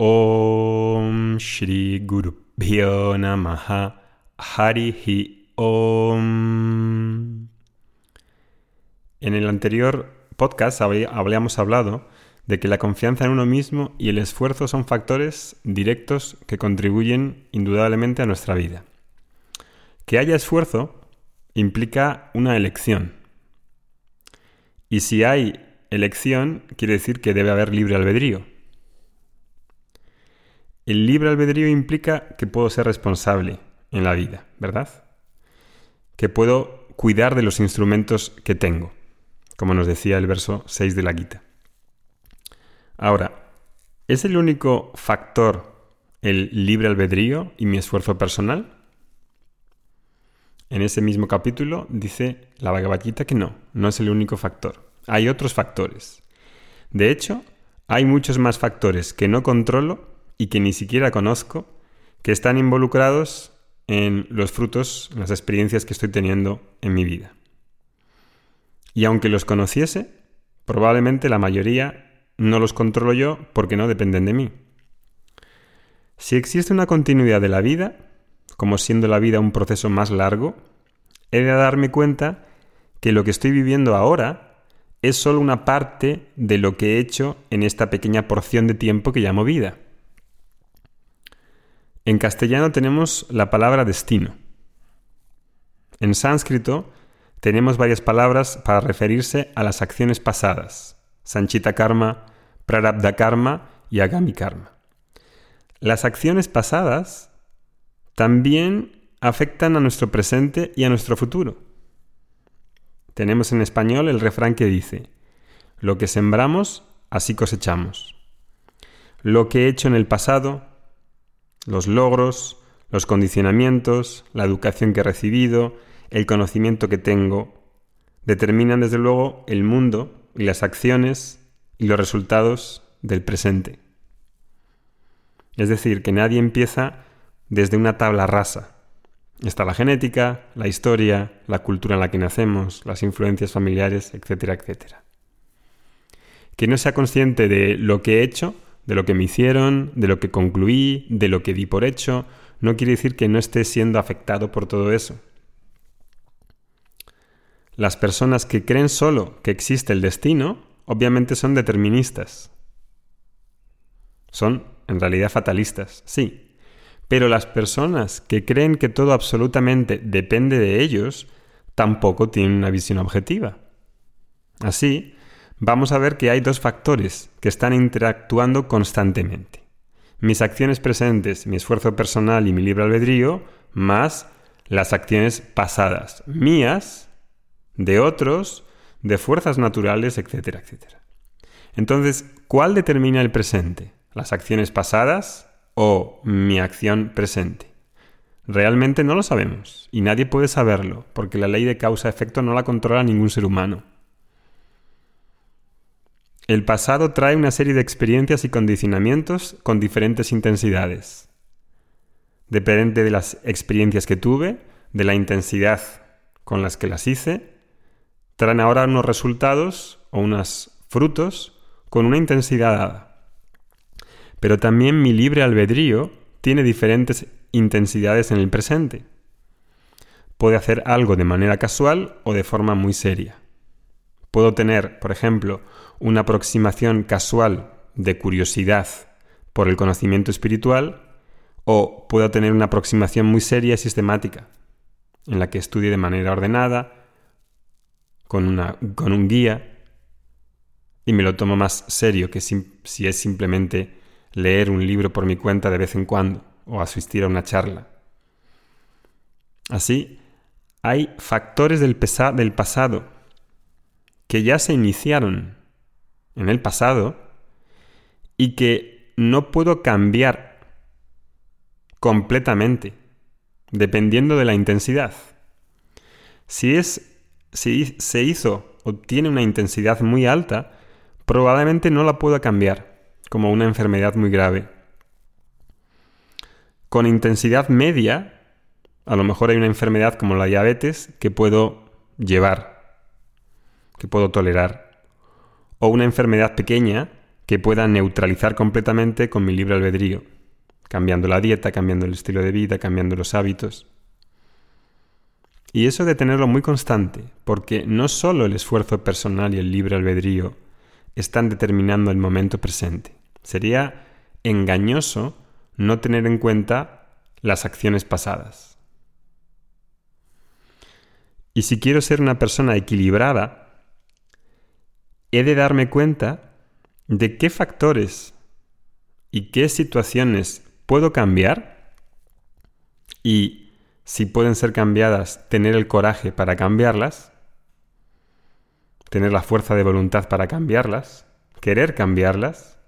Om Shri Guru Namaha Harihi Om. En el anterior podcast habíamos hablado de que la confianza en uno mismo y el esfuerzo son factores directos que contribuyen indudablemente a nuestra vida. Que haya esfuerzo implica una elección. Y si hay elección, quiere decir que debe haber libre albedrío. El libre albedrío implica que puedo ser responsable en la vida, ¿verdad? Que puedo cuidar de los instrumentos que tengo, como nos decía el verso 6 de la Gita. Ahora, ¿es el único factor el libre albedrío y mi esfuerzo personal? En ese mismo capítulo dice la Bhagavad que no, no es el único factor. Hay otros factores. De hecho, hay muchos más factores que no controlo y que ni siquiera conozco, que están involucrados en los frutos, en las experiencias que estoy teniendo en mi vida. Y aunque los conociese, probablemente la mayoría no los controlo yo porque no dependen de mí. Si existe una continuidad de la vida, como siendo la vida un proceso más largo, he de darme cuenta que lo que estoy viviendo ahora es solo una parte de lo que he hecho en esta pequeña porción de tiempo que llamo vida. En castellano tenemos la palabra destino. En sánscrito tenemos varias palabras para referirse a las acciones pasadas, Sanchita Karma, Prarabdha Karma y Agami Karma. Las acciones pasadas también afectan a nuestro presente y a nuestro futuro. Tenemos en español el refrán que dice, lo que sembramos, así cosechamos. Lo que he hecho en el pasado, los logros, los condicionamientos, la educación que he recibido, el conocimiento que tengo, determinan desde luego el mundo y las acciones y los resultados del presente. Es decir, que nadie empieza desde una tabla rasa. Está la genética, la historia, la cultura en la que nacemos, las influencias familiares, etcétera, etcétera. Que no sea consciente de lo que he hecho de lo que me hicieron, de lo que concluí, de lo que di por hecho, no quiere decir que no esté siendo afectado por todo eso. Las personas que creen solo que existe el destino, obviamente son deterministas. Son, en realidad, fatalistas, sí. Pero las personas que creen que todo absolutamente depende de ellos, tampoco tienen una visión objetiva. Así, vamos a ver que hay dos factores que están interactuando constantemente. Mis acciones presentes, mi esfuerzo personal y mi libre albedrío, más las acciones pasadas, mías, de otros, de fuerzas naturales, etcétera, etcétera. Entonces, ¿cuál determina el presente? ¿Las acciones pasadas o mi acción presente? Realmente no lo sabemos y nadie puede saberlo porque la ley de causa-efecto no la controla ningún ser humano. El pasado trae una serie de experiencias y condicionamientos con diferentes intensidades. Depende de las experiencias que tuve, de la intensidad con las que las hice, traen ahora unos resultados o unos frutos con una intensidad dada. Pero también mi libre albedrío tiene diferentes intensidades en el presente. Puede hacer algo de manera casual o de forma muy seria. Puedo tener, por ejemplo, una aproximación casual de curiosidad por el conocimiento espiritual o puedo tener una aproximación muy seria y sistemática, en la que estudie de manera ordenada, con, una, con un guía, y me lo tomo más serio que si, es simplemente leer un libro por mi cuenta de vez en cuando o asistir a una charla. Así, hay factores del, del pasado que ya se iniciaron en el pasado y que no puedo cambiar completamente, dependiendo de la intensidad. Si, es, si se hizo o tiene una intensidad muy alta, probablemente no la pueda cambiar, como una enfermedad muy grave. Con intensidad media, a lo mejor hay una enfermedad como la diabetes que puedo llevar, que puedo tolerar o una enfermedad pequeña que pueda neutralizar completamente con mi libre albedrío, cambiando la dieta, cambiando el estilo de vida, cambiando los hábitos. Y eso de tenerlo muy constante, porque no solo el esfuerzo personal y el libre albedrío están determinando el momento presente. Sería engañoso no tener en cuenta las acciones pasadas. Y si quiero ser una persona equilibrada, he de darme cuenta de qué factores y qué situaciones puedo cambiar y si pueden ser cambiadas, tener el coraje para cambiarlas, tener la fuerza de voluntad para cambiarlas, querer cambiarlas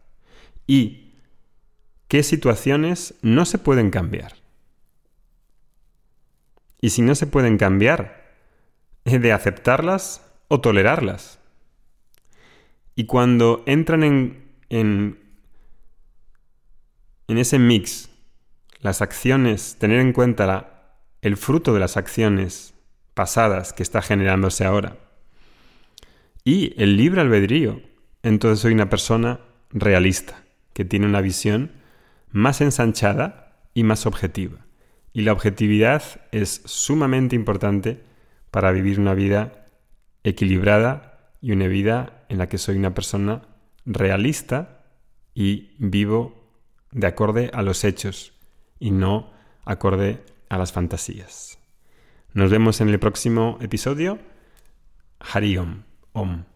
y qué situaciones no se pueden cambiar. Y si no se pueden cambiar, he de aceptarlas o tolerarlas. Y cuando entran en, en, ese mix, las acciones, tener en cuenta el fruto de las acciones pasadas que está generándose ahora, y el libre albedrío, entonces soy una persona realista, que tiene una visión más ensanchada y más objetiva. Y la objetividad es sumamente importante para vivir una vida equilibrada y una vida en la que soy una persona realista y vivo de acorde a los hechos y no acorde a las fantasías. Nos vemos en el próximo episodio. Hariom. Om.